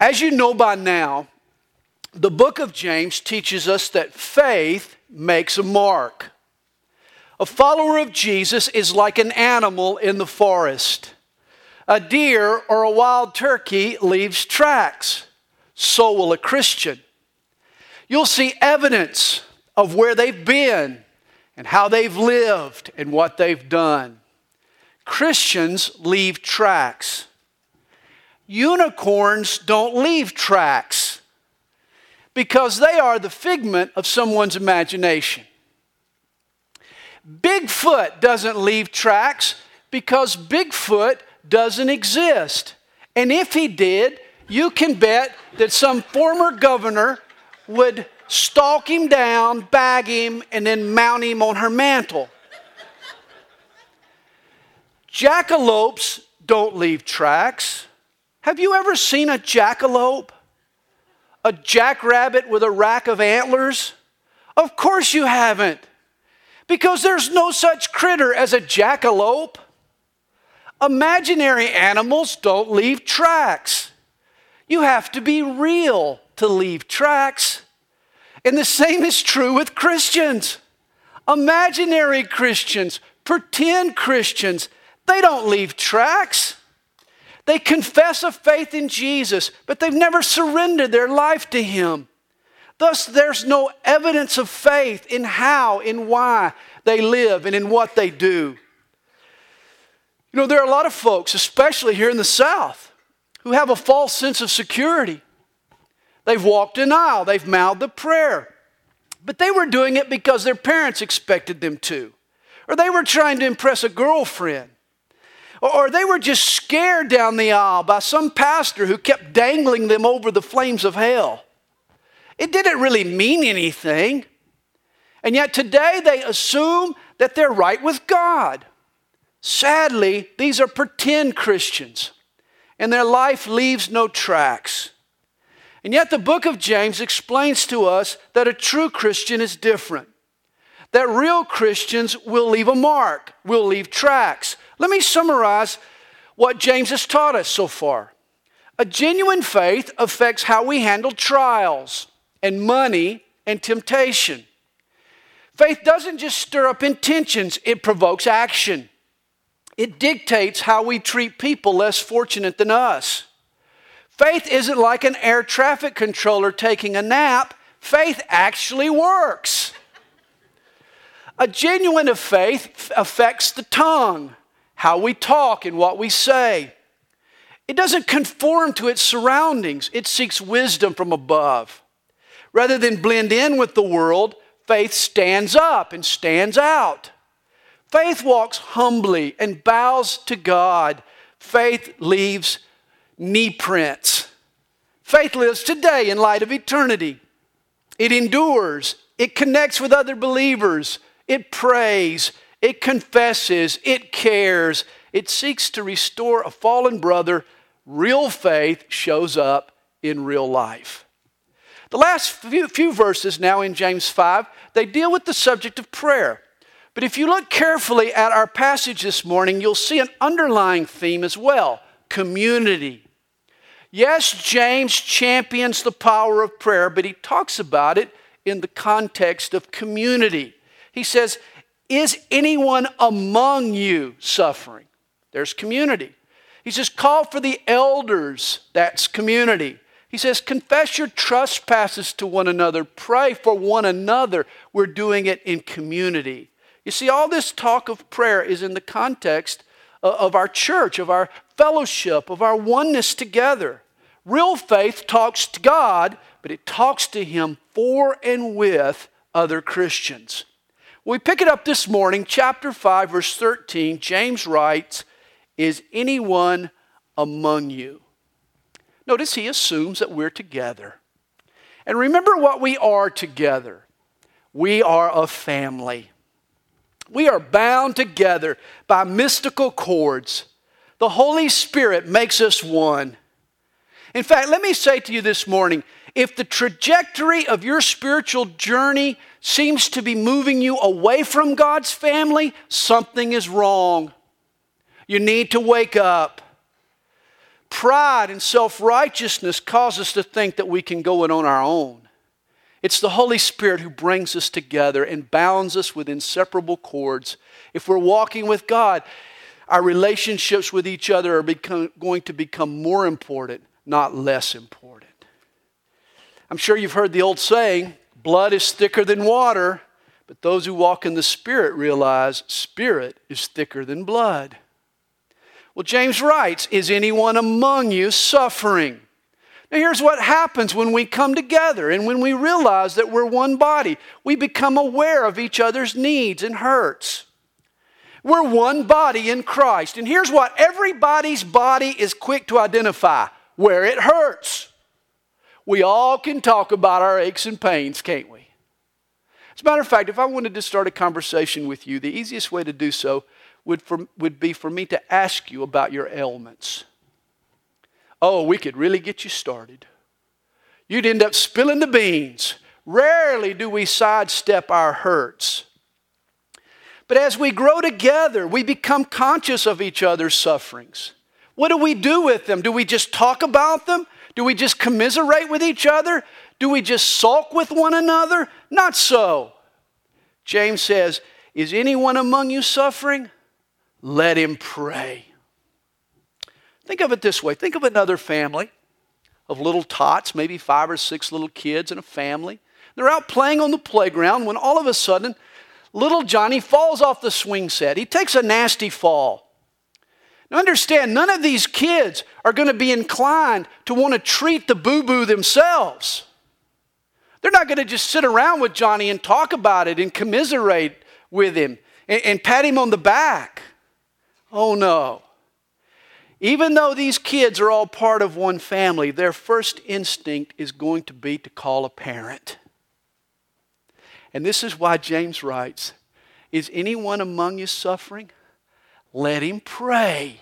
As you know by now, the book of James teaches us that faith makes a mark. A follower of Jesus is like an animal in the forest. A deer or a wild turkey leaves tracks. So will a Christian. You'll see evidence of where they've been and how they've lived and what they've done. Christians leave tracks. Unicorns don't leave tracks because they are the figment of someone's imagination. Bigfoot doesn't leave tracks because Bigfoot doesn't exist. And if he did, you can bet that some former governor would stalk him down, bag him, and then mount him on her mantle. Jackalopes don't leave tracks. Have you ever seen a jackalope? A jackrabbit with a rack of antlers? Of course you haven't, because there's no such critter as a jackalope. Imaginary animals don't leave tracks. You have to be real to leave tracks. And the same is true with Christians. Imaginary Christians, pretend Christians, they don't leave tracks. They confess a faith in Jesus, but they've never surrendered their life to Him. Thus, there's no evidence of faith in how, in why they live, and in what they do. You know, there are a lot of folks, especially here in the South, who have a false sense of security. They've walked an aisle, they've mouthed a prayer, but they were doing it because their parents expected them to, or they were trying to impress a girlfriend, or they were just scared down the aisle by some pastor who kept dangling them over the flames of hell. It didn't really mean anything. And yet today they assume that they're right with God. Sadly, these are pretend Christians, and their life leaves no tracks. And yet, the book of James explains to us that a true Christian is different. That real Christians will leave a mark, will leave tracks. Let me summarize what James has taught us so far. A genuine faith affects how we handle trials and money and temptation. Faith doesn't just stir up intentions, it provokes action. It dictates how we treat people less fortunate than us. Faith isn't like an air traffic controller taking a nap, faith actually works. A genuine of faith affects the tongue, how we talk and what we say. It doesn't conform to its surroundings, it seeks wisdom from above. Rather than blend in with the world, faith stands up and stands out. Faith walks humbly and bows to God. Faith leaves knee prints. Faith lives today in light of eternity. It endures, it connects with other believers, it prays, it confesses, it cares, it seeks to restore a fallen brother. Real faith shows up in real life. The last few, few verses now in James 5, they deal with the subject of prayer. But if you look carefully at our passage this morning, you'll see an underlying theme as well community. Yes, James champions the power of prayer, but he talks about it in the context of community. He says, Is anyone among you suffering? There's community. He says, Call for the elders. That's community. He says, Confess your trespasses to one another, pray for one another. We're doing it in community. You see, all this talk of prayer is in the context of our church, of our fellowship, of our oneness together. Real faith talks to God, but it talks to Him for and with other Christians. We pick it up this morning, chapter 5, verse 13. James writes, Is anyone among you? Notice he assumes that we're together. And remember what we are together we are a family. We are bound together by mystical cords. The Holy Spirit makes us one. In fact, let me say to you this morning if the trajectory of your spiritual journey seems to be moving you away from God's family, something is wrong. You need to wake up. pride and self righteousness cause us to think that we can go it on our own. It's the Holy Spirit who brings us together and bounds us with inseparable cords. If we're walking with God, our relationships with each other are become, going to become more important, not less important. I'm sure you've heard the old saying blood is thicker than water, but those who walk in the Spirit realize spirit is thicker than blood. Well, James writes, Is anyone among you suffering? Now, here's what happens when we come together and when we realize that we're one body. We become aware of each other's needs and hurts. We're one body in Christ. And here's what everybody's body is quick to identify where it hurts. We all can talk about our aches and pains, can't we? As a matter of fact, if I wanted to start a conversation with you, the easiest way to do so would, for, would be for me to ask you about your ailments. Oh, we could really get you started. You'd end up spilling the beans. Rarely do we sidestep our hurts. But as we grow together, we become conscious of each other's sufferings. What do we do with them? Do we just talk about them? Do we just commiserate with each other? Do we just sulk with one another? Not so. James says, Is anyone among you suffering? Let him pray. Think of it this way think of another family of little tots, maybe five or six little kids in a family. They're out playing on the playground when all of a sudden, little Johnny falls off the swing set. He takes a nasty fall. Understand, none of these kids are going to be inclined to want to treat the boo boo themselves. They're not going to just sit around with Johnny and talk about it and commiserate with him and, and pat him on the back. Oh no. Even though these kids are all part of one family, their first instinct is going to be to call a parent. And this is why James writes Is anyone among you suffering? let him pray.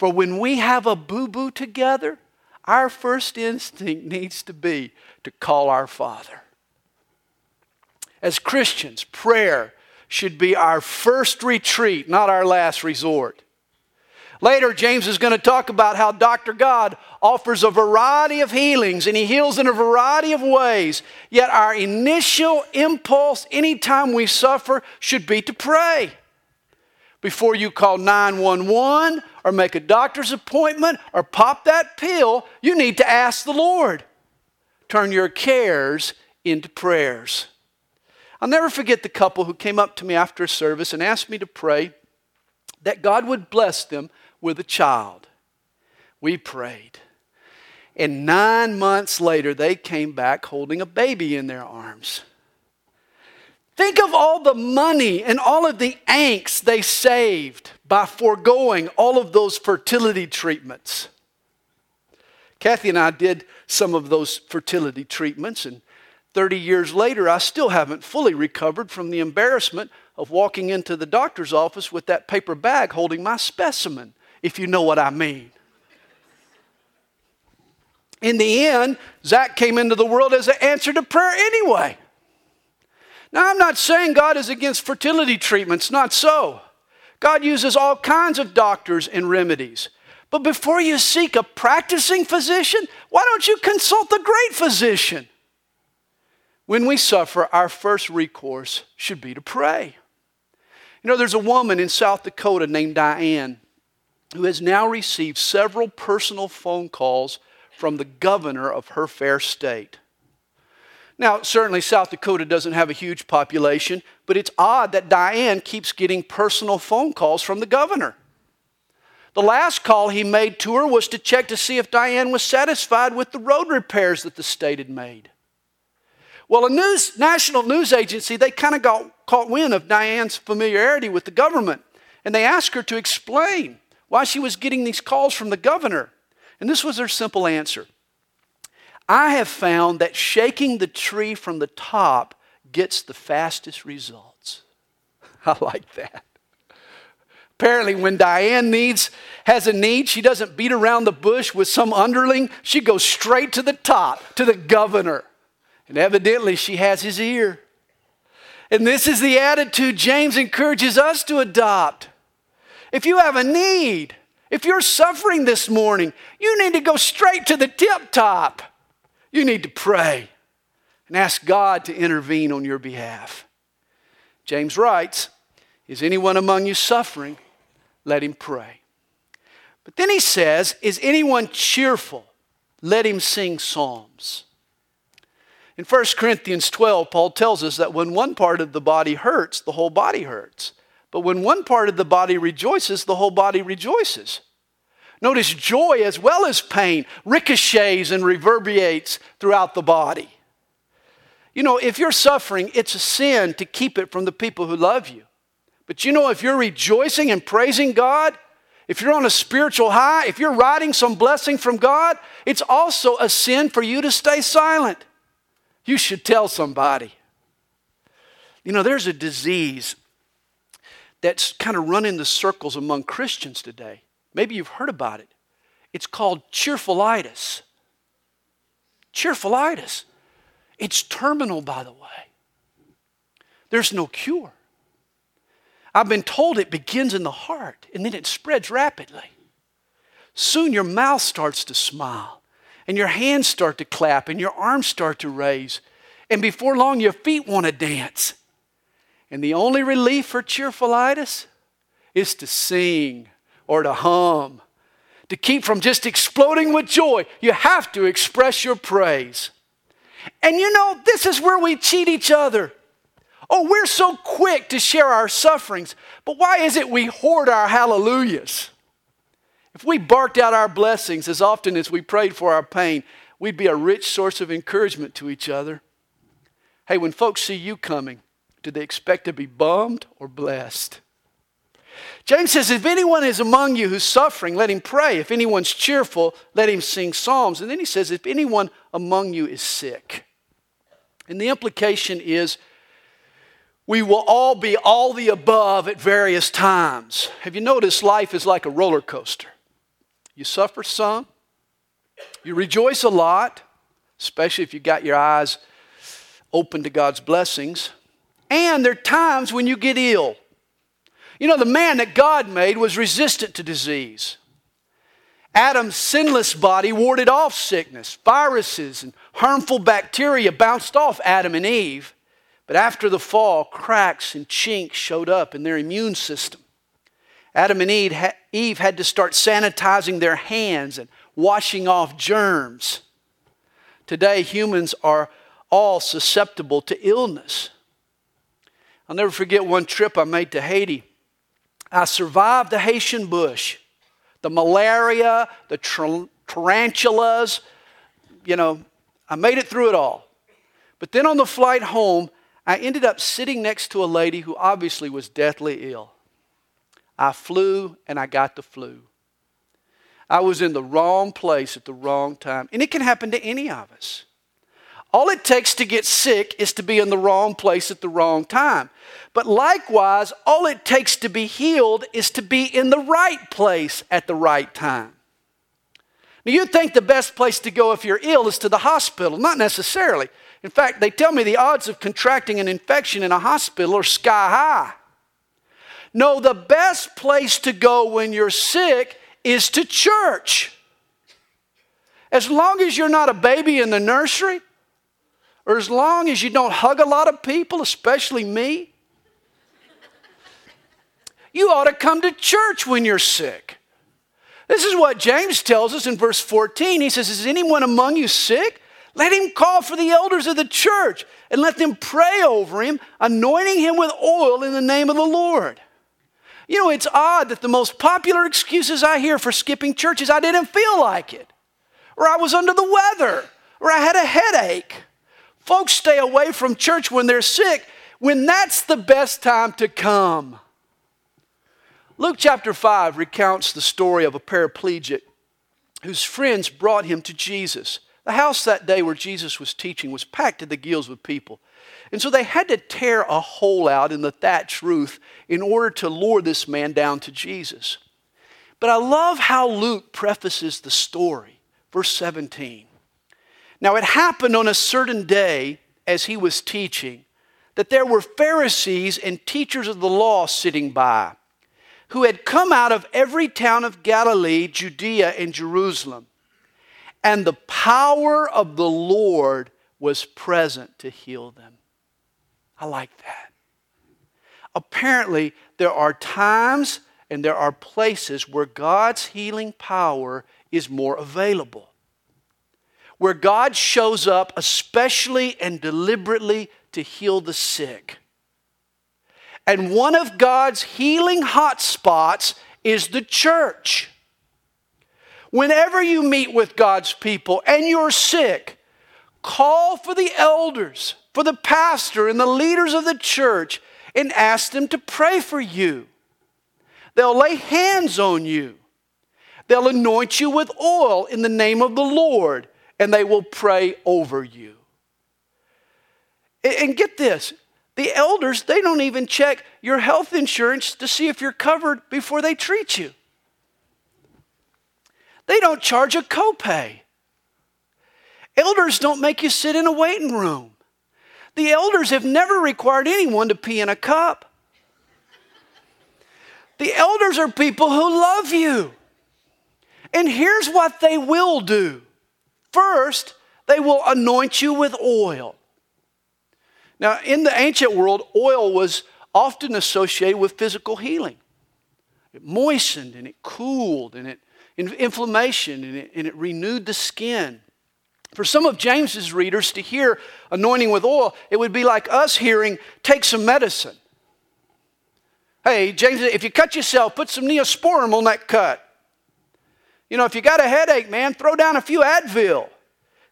For when we have a boo boo together, our first instinct needs to be to call our Father. As Christians, prayer should be our first retreat, not our last resort. Later, James is going to talk about how Dr. God offers a variety of healings and he heals in a variety of ways. Yet, our initial impulse anytime we suffer should be to pray before you call 911 or make a doctor's appointment or pop that pill, you need to ask the Lord. Turn your cares into prayers. I'll never forget the couple who came up to me after a service and asked me to pray that God would bless them with a child. We prayed. And nine months later, they came back holding a baby in their arms. Think of all the money and all of the angst they saved by foregoing all of those fertility treatments. Kathy and I did some of those fertility treatments, and 30 years later, I still haven't fully recovered from the embarrassment of walking into the doctor's office with that paper bag holding my specimen, if you know what I mean. In the end, Zach came into the world as an answer to prayer anyway. Now, I'm not saying God is against fertility treatments, not so. God uses all kinds of doctors and remedies. But before you seek a practicing physician, why don't you consult the great physician? When we suffer, our first recourse should be to pray. You know, there's a woman in South Dakota named Diane who has now received several personal phone calls from the governor of her fair state. Now, certainly South Dakota doesn't have a huge population, but it's odd that Diane keeps getting personal phone calls from the governor. The last call he made to her was to check to see if Diane was satisfied with the road repairs that the state had made. Well, a news, national news agency, they kind of got caught wind of Diane's familiarity with the government, and they asked her to explain why she was getting these calls from the governor. And this was her simple answer I have found that shaking the tree from the top gets the fastest results. I like that. Apparently, when Diane needs, has a need, she doesn't beat around the bush with some underling. She goes straight to the top, to the governor. And evidently, she has his ear. And this is the attitude James encourages us to adopt. If you have a need, If you're suffering this morning, you need to go straight to the tip top. You need to pray and ask God to intervene on your behalf. James writes, Is anyone among you suffering? Let him pray. But then he says, Is anyone cheerful? Let him sing psalms. In 1 Corinthians 12, Paul tells us that when one part of the body hurts, the whole body hurts. But when one part of the body rejoices, the whole body rejoices. Notice joy as well as pain ricochets and reverberates throughout the body. You know, if you're suffering, it's a sin to keep it from the people who love you. But you know, if you're rejoicing and praising God, if you're on a spiritual high, if you're riding some blessing from God, it's also a sin for you to stay silent. You should tell somebody. You know, there's a disease that's kind of running the circles among Christians today. Maybe you've heard about it. It's called cheerfulitis. Cheerfulitis. It's terminal, by the way. There's no cure. I've been told it begins in the heart and then it spreads rapidly. Soon your mouth starts to smile and your hands start to clap and your arms start to raise. And before long, your feet want to dance. And the only relief for cheerfulitis is to sing or to hum. To keep from just exploding with joy, you have to express your praise. And you know, this is where we cheat each other. Oh, we're so quick to share our sufferings, but why is it we hoard our hallelujahs? If we barked out our blessings as often as we prayed for our pain, we'd be a rich source of encouragement to each other. Hey, when folks see you coming, do they expect to be bummed or blessed? James says, If anyone is among you who's suffering, let him pray. If anyone's cheerful, let him sing psalms. And then he says, If anyone among you is sick. And the implication is, we will all be all the above at various times. Have you noticed life is like a roller coaster? You suffer some, you rejoice a lot, especially if you got your eyes open to God's blessings. And there are times when you get ill. You know, the man that God made was resistant to disease. Adam's sinless body warded off sickness. Viruses and harmful bacteria bounced off Adam and Eve. But after the fall, cracks and chinks showed up in their immune system. Adam and Eve had to start sanitizing their hands and washing off germs. Today, humans are all susceptible to illness. I'll never forget one trip I made to Haiti. I survived the Haitian bush, the malaria, the tarantulas. You know, I made it through it all. But then on the flight home, I ended up sitting next to a lady who obviously was deathly ill. I flew and I got the flu. I was in the wrong place at the wrong time. And it can happen to any of us. All it takes to get sick is to be in the wrong place at the wrong time. But likewise, all it takes to be healed is to be in the right place at the right time. Now, you'd think the best place to go if you're ill is to the hospital. Not necessarily. In fact, they tell me the odds of contracting an infection in a hospital are sky high. No, the best place to go when you're sick is to church. As long as you're not a baby in the nursery, or as long as you don't hug a lot of people, especially me, you ought to come to church when you're sick. This is what James tells us in verse 14. He says, Is anyone among you sick? Let him call for the elders of the church and let them pray over him, anointing him with oil in the name of the Lord. You know, it's odd that the most popular excuses I hear for skipping church is I didn't feel like it, or I was under the weather, or I had a headache. Folks stay away from church when they're sick when that's the best time to come. Luke chapter 5 recounts the story of a paraplegic whose friends brought him to Jesus. The house that day where Jesus was teaching was packed to the gills with people. And so they had to tear a hole out in the thatched roof in order to lure this man down to Jesus. But I love how Luke prefaces the story. Verse 17. Now it happened on a certain day as he was teaching that there were Pharisees and teachers of the law sitting by. who had come out of every town of Galilee, Judea, and Jerusalem. And the power of the Lord was present to heal them. I like that. Apparently, there are times and there are places where God's healing power is more available. Where God shows up especially and deliberately to heal the sick. And one of God's healing hotspots is the church. Whenever you meet with God's people and you're sick, call for the elders, for the pastor, and the leaders of the church and ask them to pray for you. They'll lay hands on you. They'll anoint you with oil in the name of the Lord, and they will pray over you. And get this the elders, they don't even check your health insurance to see if you're covered before they treat you. They don't charge a copay. Elders don't make you sit in a waiting room. The elders have never required anyone to pee in a cup. The elders are people who love you. And here's what they will do first, they will anoint you with oil. Now, in the ancient world, oil was often associated with physical healing. It moistened and it cooled and it inflammation and it, and it renewed the skin. For some of James's readers to hear anointing with oil, it would be like us hearing, take some medicine. Hey, James, if you cut yourself, put some neosporin on that cut. You know, if you got a headache, man, throw down a few Advil.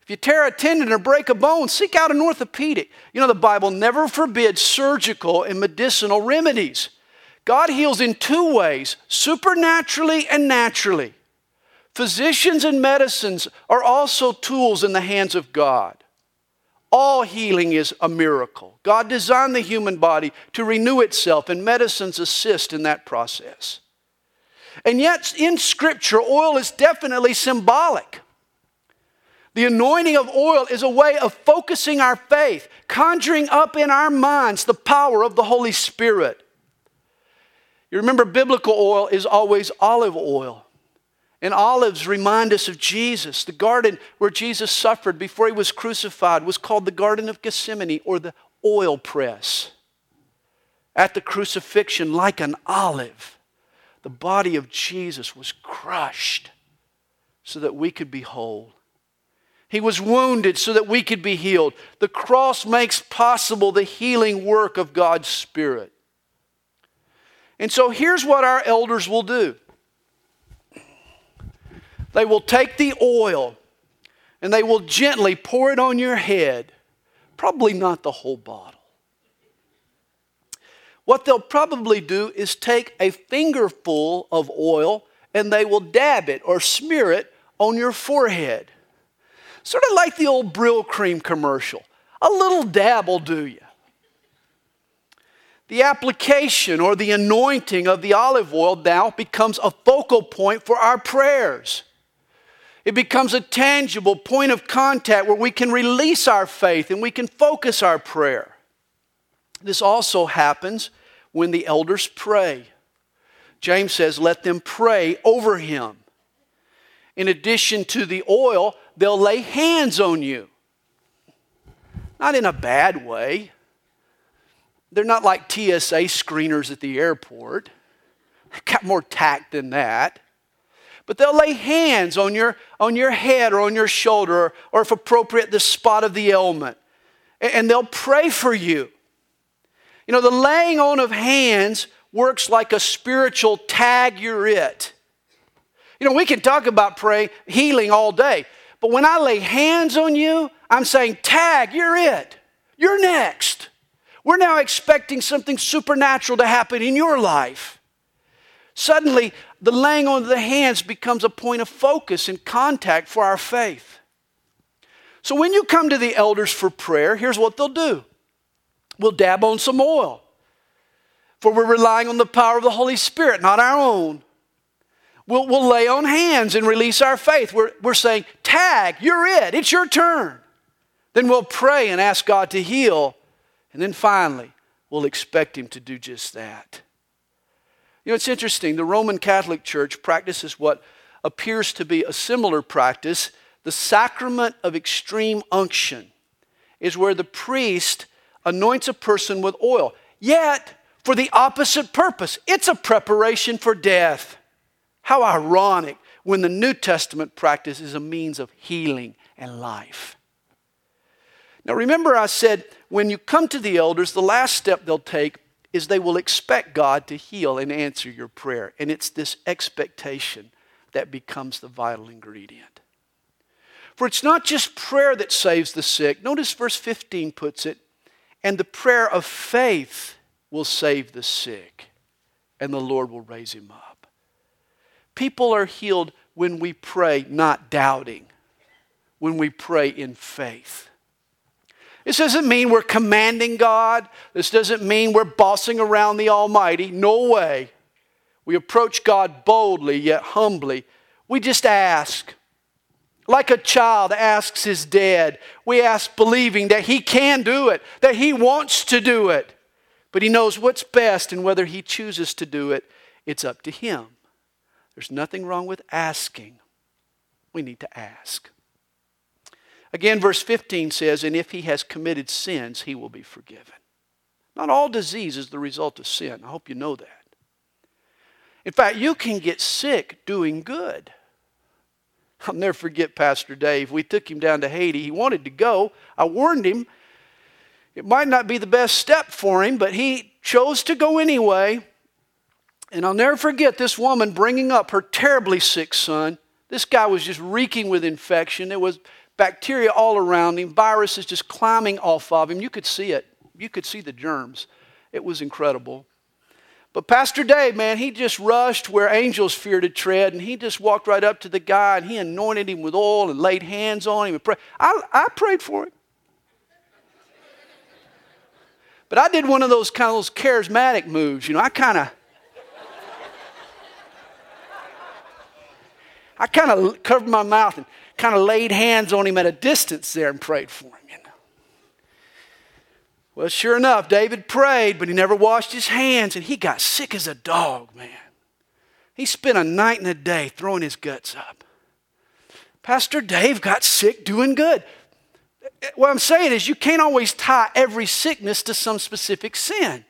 If you tear a tendon or break a bone, seek out an orthopedic. You know, the Bible never forbids surgical and medicinal remedies. God heals in two ways supernaturally and naturally. Physicians and medicines are also tools in the hands of God. All healing is a miracle. God designed the human body to renew itself, and medicines assist in that process. And yet, in Scripture, oil is definitely symbolic. The anointing of oil is a way of focusing our faith, conjuring up in our minds the power of the Holy Spirit. You remember, biblical oil is always olive oil. And olives remind us of Jesus. The garden where Jesus suffered before he was crucified was called the Garden of Gethsemane or the oil press. At the crucifixion, like an olive, the body of Jesus was crushed so that we could be whole. He was wounded so that we could be healed. The cross makes possible the healing work of God's Spirit. And so here's what our elders will do they will take the oil and they will gently pour it on your head, probably not the whole bottle. What they'll probably do is take a fingerful of oil and they will dab it or smear it on your forehead. Sort of like the old Brylcreem commercial. A little dab will do you. The application or the anointing of the olive oil now becomes a focal point for our prayers. It becomes a tangible point of contact where we can release our faith and we can focus our prayer. This also happens when the elders pray. James says, let them pray over him. In addition to the oil, they'll lay hands on you. Not in a bad way. They're not like TSA screeners at the airport. Got more tact than that but they'll lay hands on your, on your head or on your shoulder, or, or if appropriate, the spot of the ailment. And they'll pray for you. You know, the laying on of hands works like a spiritual tag, you're it. You know, we can talk about pray, healing all day, but when I lay hands on you, I'm saying, tag, you're it. You're next. We're now expecting something supernatural to happen in your life. Suddenly, the laying on of the hands becomes a point of focus and contact for our faith. So when you come to the elders for prayer, here's what they'll do we'll dab on some oil. For we're relying on the power of the Holy Spirit, not our own. We'll, we'll lay on hands and release our faith. We're, we're saying, Tag, you're it, it's your turn. Then we'll pray and ask God to heal. And then finally, we'll expect Him to do just that. You know, it's interesting. The Roman Catholic Church practices what appears to be a similar practice. The sacrament of extreme unction is where the priest anoints a person with oil, yet for the opposite purpose. It's a preparation for death. How ironic when the New Testament practice is a means of healing and life. Now, remember, I said when you come to the elders, the last step they'll take is they will expect God to heal and answer your prayer. And it's this expectation that becomes the vital ingredient. For it's not just prayer that saves the sick. Notice verse 15 puts it, and the prayer of faith will save the sick, and the Lord will raise him up. People are healed when we pray not doubting, when we pray in faith. This doesn't mean we're commanding God. This doesn't mean we're bossing around the Almighty. No way. We approach God boldly yet humbly. We just ask. Like a child asks his dad, we ask believing that he can do it, that he wants to do it, but he knows what's best, and whether he chooses to do it, it's up to him. There's nothing wrong with asking. We need to ask. Again, verse 15 says, And if he has committed sins, he will be forgiven. Not all disease is the result of sin. I hope you know that. In fact, you can get sick doing good. I'll never forget Pastor Dave. We took him down to Haiti. He wanted to go. I warned him. It might not be the best step for him, but he chose to go anyway. And I'll never forget this woman bringing up her terribly sick son. This guy was just reeking with infection. There was bacteria all around him, viruses just climbing off of him. You could see it. You could see the germs. It was incredible. But Pastor Dave, man, he just rushed where angels fear to tread, and he just walked right up to the guy and he anointed him with oil and laid hands on him and prayed. I, I prayed for him. But I did one of those kind of those charismatic moves, you know. I kind of, I kind of covered my mouth and kind of laid hands on him at a distance there and prayed for him. Well, sure enough, David prayed, but he never washed his hands, and he got sick as a dog, man. He spent a night and a day throwing his guts up. Pastor Dave got sick doing good. What I'm saying is, you can't always tie every sickness to some specific sin.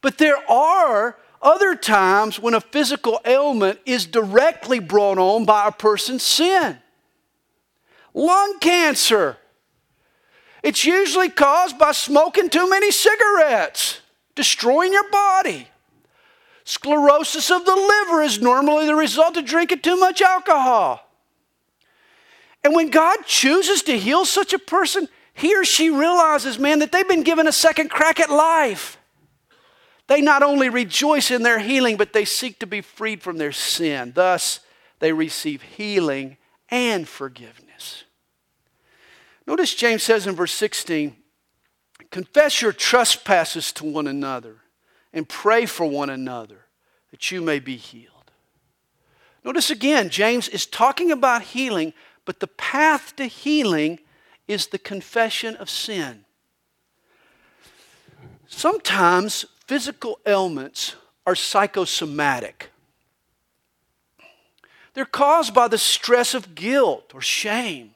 But there are other times when a physical ailment is directly brought on by a person's sin. Lung cancer it's usually caused by smoking too many cigarettes, destroying your body. Sclerosis of the liver is normally the result of drinking too much alcohol. And when God chooses to heal such a person, he or she realizes, man, that they've been given a second crack at life. They not only rejoice in their healing, but they seek to be freed from their sin. Thus, they receive healing and forgiveness. Notice James says in verse 16, confess your trespasses to one another and pray for one another that you may be healed. Notice again, James is talking about healing, but the path to healing is the confession of sin. Sometimes physical ailments are psychosomatic. They're caused by the stress of guilt or shame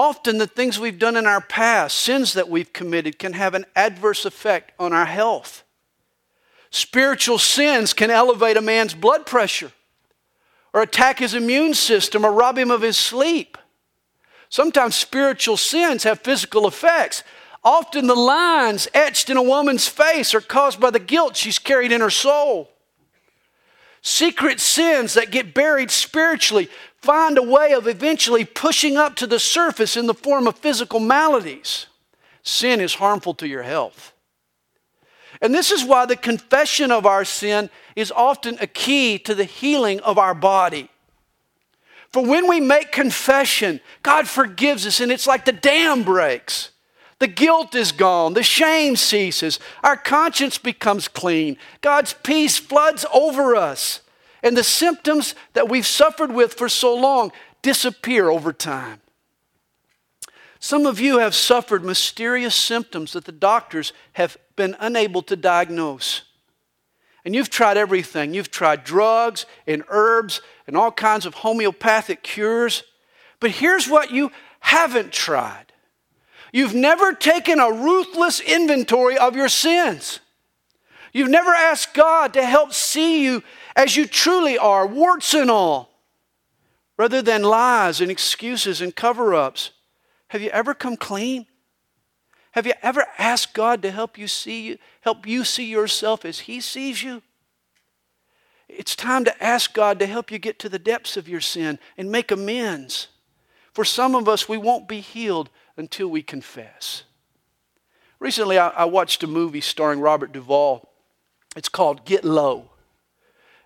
Often, the things we've done in our past, sins that we've committed, can have an adverse effect on our health. Spiritual sins can elevate a man's blood pressure, or attack his immune system, or rob him of his sleep. Sometimes spiritual sins have physical effects. Often, the lines etched in a woman's face are caused by the guilt she's carried in her soul. Secret sins that get buried spiritually find a way of eventually pushing up to the surface in the form of physical maladies. Sin is harmful to your health. And this is why the confession of our sin is often a key to the healing of our body. For when we make confession, God forgives us, and it's like the dam breaks. The guilt is gone, the shame ceases, our conscience becomes clean, God's peace floods over us. And the symptoms that we've suffered with for so long disappear over time. Some of you have suffered mysterious symptoms that the doctors have been unable to diagnose. And you've tried everything. You've tried drugs and herbs and all kinds of homeopathic cures. But here's what you haven't tried you've never taken a ruthless inventory of your sins. You've never asked God to help see you as you truly are, warts and all, rather than lies and excuses and cover ups. Have you ever come clean? Have you ever asked God to help you see help you see yourself as he sees you? It's time to ask God to help you get to the depths of your sin and make amends. For some of us, we won't be healed until we confess. Recently, I, I watched a movie starring Robert Duvall. It's called Get Low.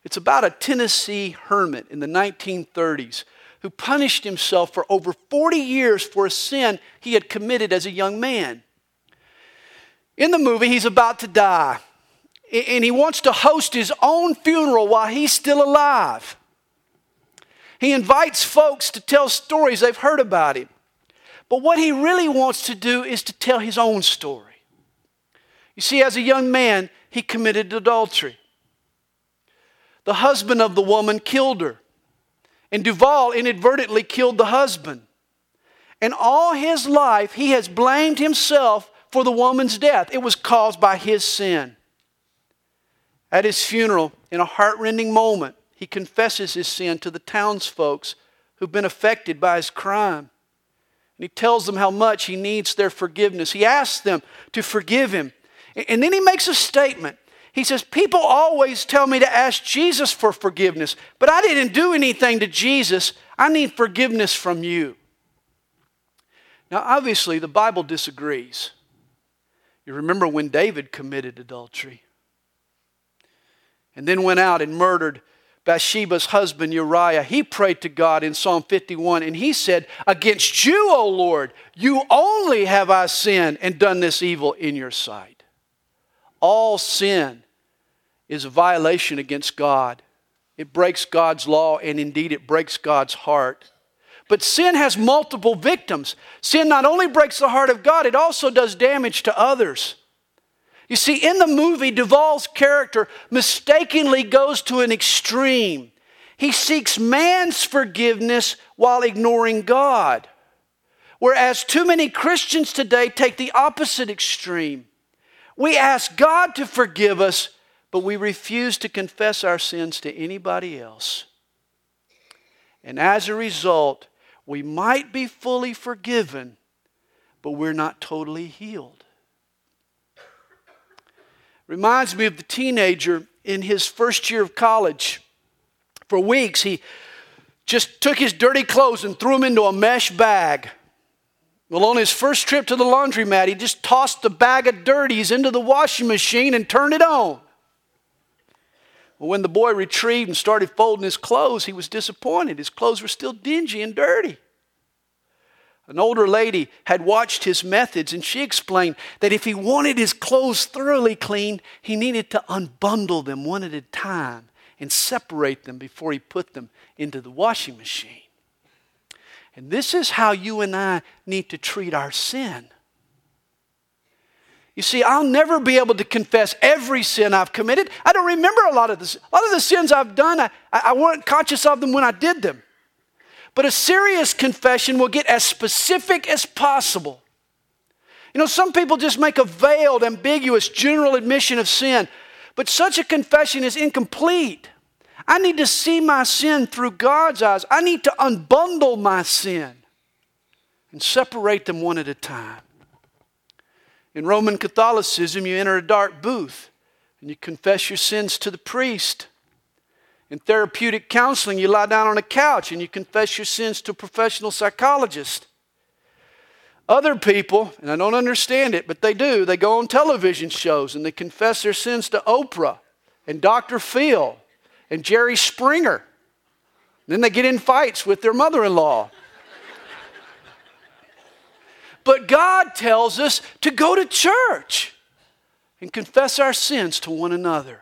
It's about a Tennessee hermit in the 1930s who punished himself for over 40 years for a sin he had committed as a young man. In the movie, he's about to die, and he wants to host his own funeral while he's still alive. He invites folks to tell stories they've heard about him. But what he really wants to do is to tell his own story. You see, as a young man, he committed adultery. The husband of the woman killed her, and Duvall inadvertently killed the husband. And all his life, he has blamed himself for the woman's death. It was caused by his sin. At his funeral, in a heartrending moment, he confesses his sin to the townsfolk who've been affected by his crime. And he tells them how much he needs their forgiveness. He asks them to forgive him. And then he makes a statement. He says, People always tell me to ask Jesus for forgiveness, but I didn't do anything to Jesus. I need forgiveness from you. Now, obviously, the Bible disagrees. You remember when David committed adultery and then went out and murdered Bathsheba's husband Uriah. He prayed to God in Psalm 51 and he said, Against you, O Lord, you only have I sinned and done this evil in your sight. All sin is a violation against God. It breaks God's law and indeed it breaks God's heart. But sin has multiple victims. Sin not only breaks the heart of God, it also does damage to others. You see, in the movie, Duvall's character mistakenly goes to an extreme. He seeks man's forgiveness while ignoring God. Whereas too many Christians today take the opposite extreme. We ask God to forgive us, but we refuse to confess our sins to anybody else. And as a result, we might be fully forgiven, but we're not totally healed. Reminds me of the teenager in his first year of college. For weeks, he just took his dirty clothes and threw them into a mesh bag. Well, on his first trip to the laundromat, he just tossed the bag of dirties into the washing machine and turned it on. Well, when the boy retrieved and started folding his clothes, he was disappointed. His clothes were still dingy and dirty. An older lady had watched his methods, and she explained that if he wanted his clothes thoroughly clean, he needed to unbundle them one at a time and separate them before he put them into the washing machine. And this is how you and I need to treat our sin. You see, I'll never be able to confess every sin I've committed. I don't remember a lot of. A lot of the sins I've done, I, I weren't conscious of them when I did them. But a serious confession will get as specific as possible. You know, some people just make a veiled, ambiguous, general admission of sin, but such a confession is incomplete. I need to see my sin through God's eyes. I need to unbundle my sin and separate them one at a time. In Roman Catholicism, you enter a dark booth and you confess your sins to the priest. In therapeutic counseling, you lie down on a couch and you confess your sins to a professional psychologist. Other people, and I don't understand it, but they do, they go on television shows and they confess their sins to Oprah and Dr. Phil and Jerry Springer. Then they get in fights with their mother in law. But God tells us to go to church and confess our sins to one another.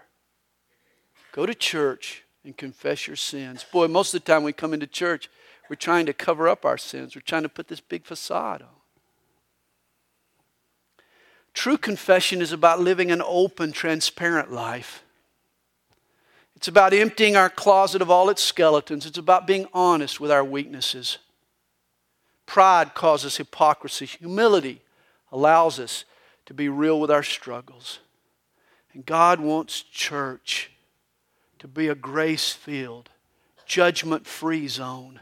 Go to church and confess your sins. Boy, most of the time we come into church, we're trying to cover up our sins. We're trying to put this big facade on. True confession is about living an open, transparent life. It's about emptying our closet of all its skeletons. It's about being honest with our weaknesses. Pride causes hypocrisy. Humility allows us to be real with our struggles. And God wants church to be a grace filled, judgment free zone.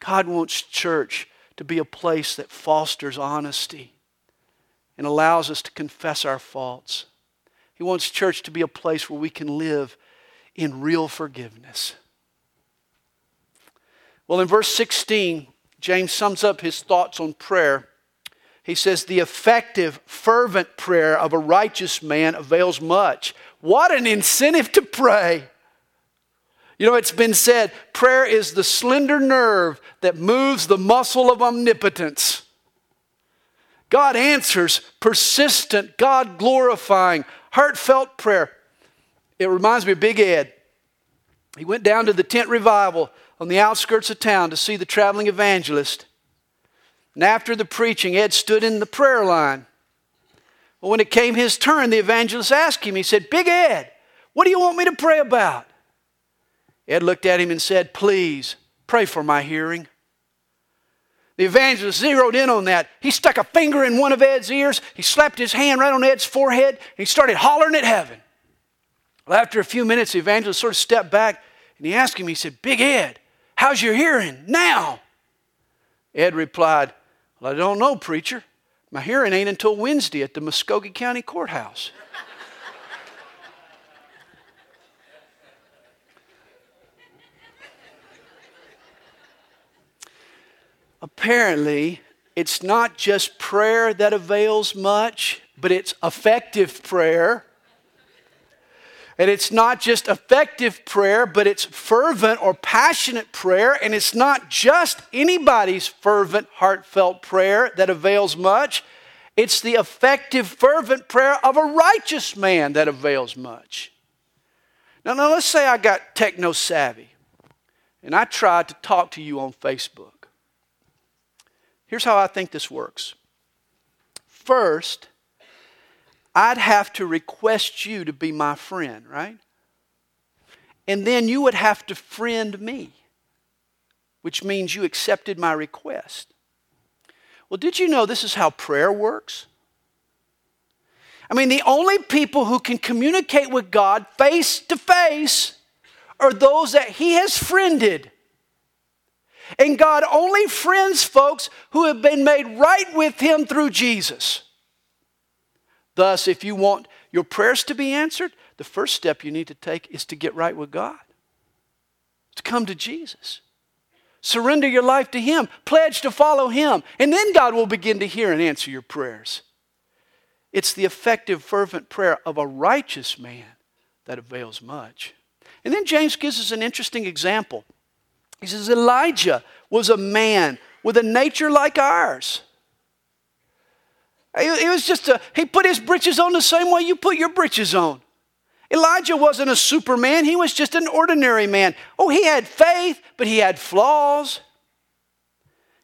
God wants church to be a place that fosters honesty and allows us to confess our faults. He wants church to be a place where we can live in real forgiveness. Well, in verse 16, James sums up his thoughts on prayer. He says, The effective, fervent prayer of a righteous man avails much. What an incentive to pray! You know, it's been said prayer is the slender nerve that moves the muscle of omnipotence. God answers persistent, God glorifying, heartfelt prayer. It reminds me of Big Ed. He went down to the tent revival on the outskirts of town to see the traveling evangelist. And after the preaching, Ed stood in the prayer line. Well, when it came his turn, the evangelist asked him, he said, Big Ed, what do you want me to pray about? Ed looked at him and said, Please pray for my hearing. The evangelist zeroed in on that. He stuck a finger in one of Ed's ears, he slapped his hand right on Ed's forehead, and he started hollering at heaven. Well, after a few minutes, the evangelist sort of stepped back and he asked him, he said, Big Ed, how's your hearing now? Ed replied, Well, I don't know, preacher. My hearing ain't until Wednesday at the Muskogee County Courthouse. apparently, it's not just prayer that avails much, but it's effective prayer. And it's not just effective prayer, but it's fervent or passionate prayer. And it's not just anybody's fervent, heartfelt prayer that avails much. It's the effective, fervent prayer of a righteous man that avails much. Now, now let's say I got techno savvy and I tried to talk to you on Facebook. Here's how I think this works. First, I'd have to request you to be my friend, right? And then you would have to friend me, which means you accepted my request. Well, did you know this is how prayer works? I mean, the only people who can communicate with God face to face are those that He has friended. And God only friends folks who have been made right with Him through Jesus. Thus, if you want your prayers to be answered, the first step you need to take is to get right with God, to come to Jesus. Surrender your life to Him, pledge to follow Him, and then God will begin to hear and answer your prayers. It's the effective, fervent prayer of a righteous man that avails much. And then James gives us an interesting example. He says, Elijah was a man with a nature like ours. He was just a, he put his britches on the same way you put your britches on. Elijah wasn't a superman, he was just an ordinary man. Oh, he had faith, but he had flaws.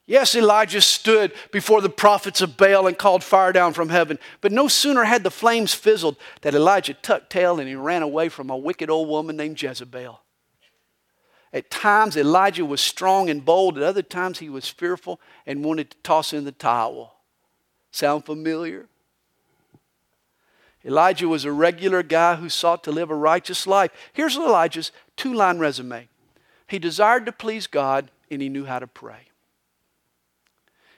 Yes, Elijah stood before the prophets of Baal and called fire down from heaven. But no sooner had the flames fizzled that Elijah tucked tail and he ran away from a wicked old woman named Jezebel. At times, Elijah was strong and bold. At other times, he was fearful and wanted to toss in the towel. Sound familiar? Elijah was a regular guy who sought to live a righteous life. Here's Elijah's two line resume he desired to please God, and he knew how to pray.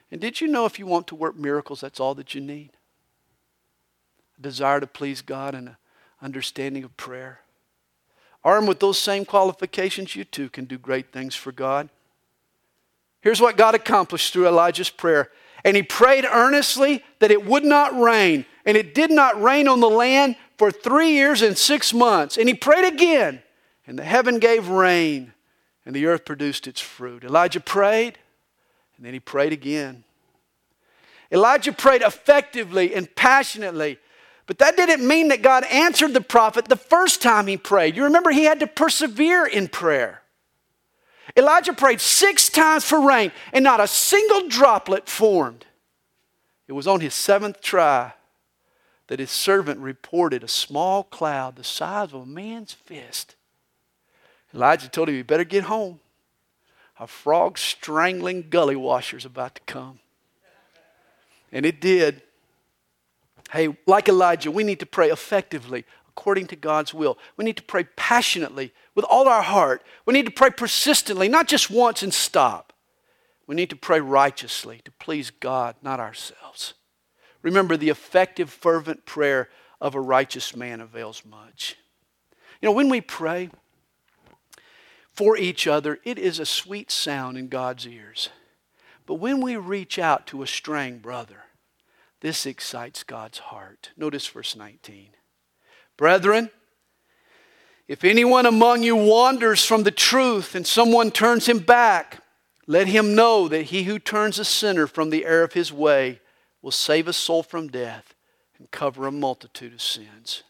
And did you know if you want to work miracles, that's all that you need? A desire to please God and an understanding of prayer. Armed with those same qualifications, you too can do great things for God. Here's what God accomplished through Elijah's prayer. And he prayed earnestly that it would not rain. And it did not rain on the land for three years and six months. And he prayed again, and the heaven gave rain, and the earth produced its fruit. Elijah prayed, and then he prayed again. Elijah prayed effectively and passionately but that didn't mean that God answered the prophet the first time he prayed. You remember he had to persevere in prayer. Elijah prayed six times for rain, and not a single droplet formed. It was on his seventh try that his servant reported a small cloud the size of a man's fist. Elijah told him, You better get home. A frog strangling gully washer is about to come. And it did. Hey, like Elijah, we need to pray effectively according to God's will. We need to pray passionately with all our heart. We need to pray persistently, not just once and stop. We need to pray righteously to please God, not ourselves. Remember, the effective, fervent prayer of a righteous man avails much. You know, when we pray for each other, it is a sweet sound in God's ears. But when we reach out to a straying brother, this excites God's heart. Notice verse 19. Brethren, if anyone among you wanders from the truth and someone turns him back, let him know that he who turns a sinner from the error of his way will save a soul from death and cover a multitude of sins.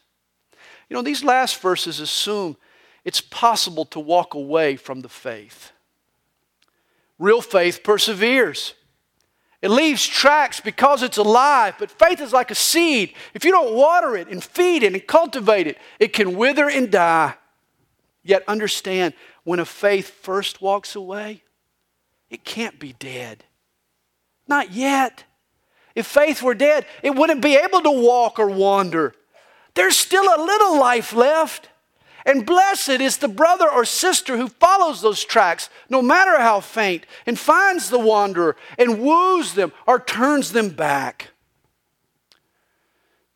You know, these last verses assume it's possible to walk away from the faith. Real faith perseveres. It leaves tracks because it's alive, but faith is like a seed. If you don't water it and feed it and cultivate it, it can wither and die. Yet understand, when a faith first walks away, it can't be dead. Not yet. If faith were dead, it wouldn't be able to walk or wander. There's still a little life left. And blessed is the brother or sister who follows those tracks, no matter how faint, and finds the wanderer and woos them or turns them back.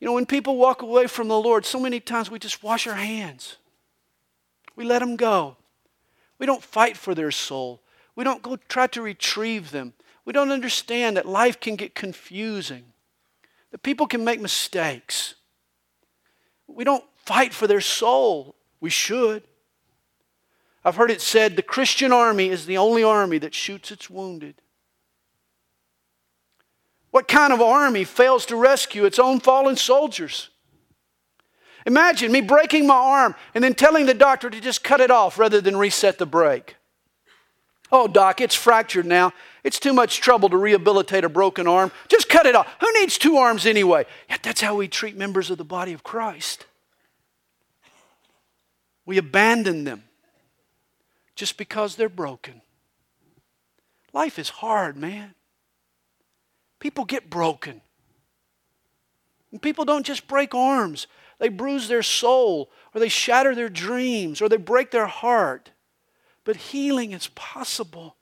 You know, when people walk away from the Lord, so many times we just wash our hands. We let them go. We don't fight for their soul. We don't go try to retrieve them. We don't understand that life can get confusing, that people can make mistakes. We don't fight for their soul. We should. I've heard it said the Christian army is the only army that shoots its wounded. What kind of army fails to rescue its own fallen soldiers? Imagine me breaking my arm and then telling the doctor to just cut it off rather than reset the break. Oh, doc, it's fractured now. It's too much trouble to rehabilitate a broken arm. Just cut it off. Who needs two arms anyway? Yet that's how we treat members of the body of Christ. We abandon them just because they're broken. Life is hard, man. People get broken. And people don't just break arms, they bruise their soul, or they shatter their dreams, or they break their heart. But healing is possible.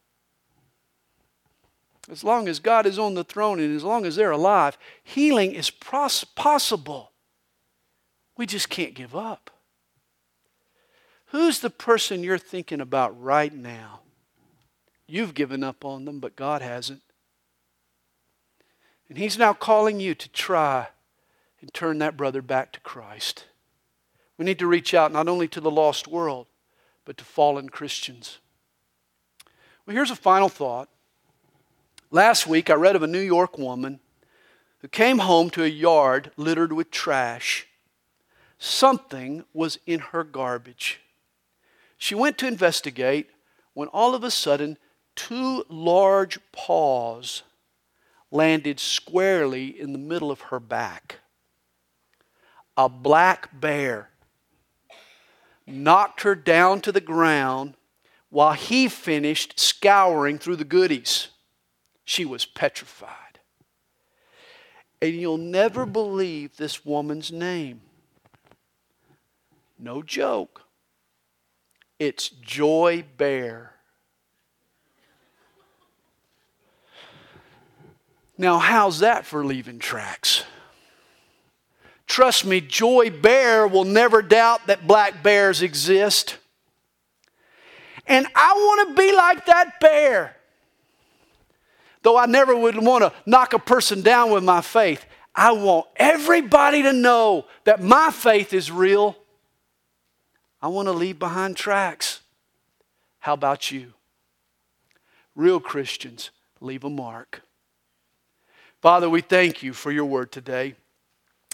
As long as God is on the throne and as long as they're alive, healing is pos- possible. We just can't give up. Who's the person you're thinking about right now? You've given up on them, but God hasn't. And He's now calling you to try and turn that brother back to Christ. We need to reach out not only to the lost world, but to fallen Christians. Well, here's a final thought. Last week, I read of a New York woman who came home to a yard littered with trash. Something was in her garbage. She went to investigate when all of a sudden two large paws landed squarely in the middle of her back. A black bear knocked her down to the ground while he finished scouring through the goodies. She was petrified. And you'll never believe this woman's name. No joke. It's Joy Bear. Now, how's that for leaving tracks? Trust me, Joy Bear will never doubt that black bears exist. And I want to be like that bear. Though I never would want to knock a person down with my faith, I want everybody to know that my faith is real I want to leave behind tracks. How about you? Real Christians leave a mark. Father, we thank you for your word today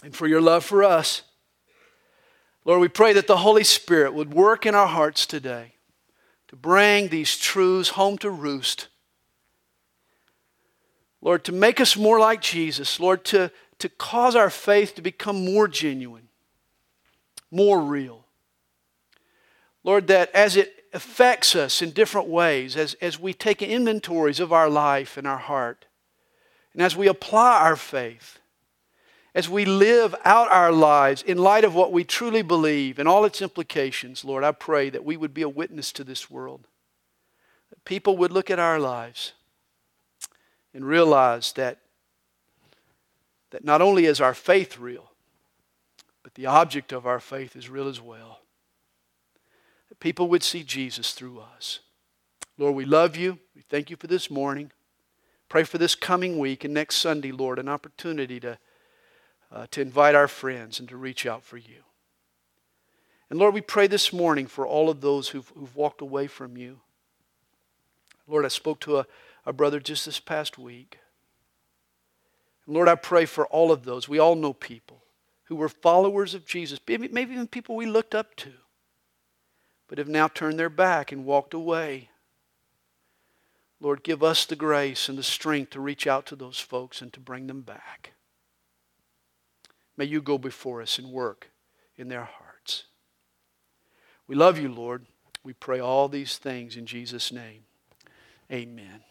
and for your love for us. Lord, we pray that the Holy Spirit would work in our hearts today to bring these truths home to roost. Lord, to make us more like Jesus. Lord, to, to cause our faith to become more genuine, more real. Lord, that as it affects us in different ways, as, as we take inventories of our life and our heart, and as we apply our faith, as we live out our lives in light of what we truly believe and all its implications, Lord, I pray that we would be a witness to this world. That people would look at our lives and realize that, that not only is our faith real, but the object of our faith is real as well. That people would see Jesus through us. Lord, we love you. We thank you for this morning. Pray for this coming week and next Sunday, Lord, an opportunity to uh, to invite our friends and to reach out for you. And Lord, we pray this morning for all of those who've, who've walked away from you. Lord, I spoke to a, a brother just this past week. And Lord, I pray for all of those. We all know people who were followers of Jesus, maybe, maybe even people we looked up to, but have now turned their back and walked away. Lord, give us the grace and the strength to reach out to those folks and to bring them back. May you go before us and work in their hearts. We love you, Lord. We pray all these things in Jesus' name. Amen.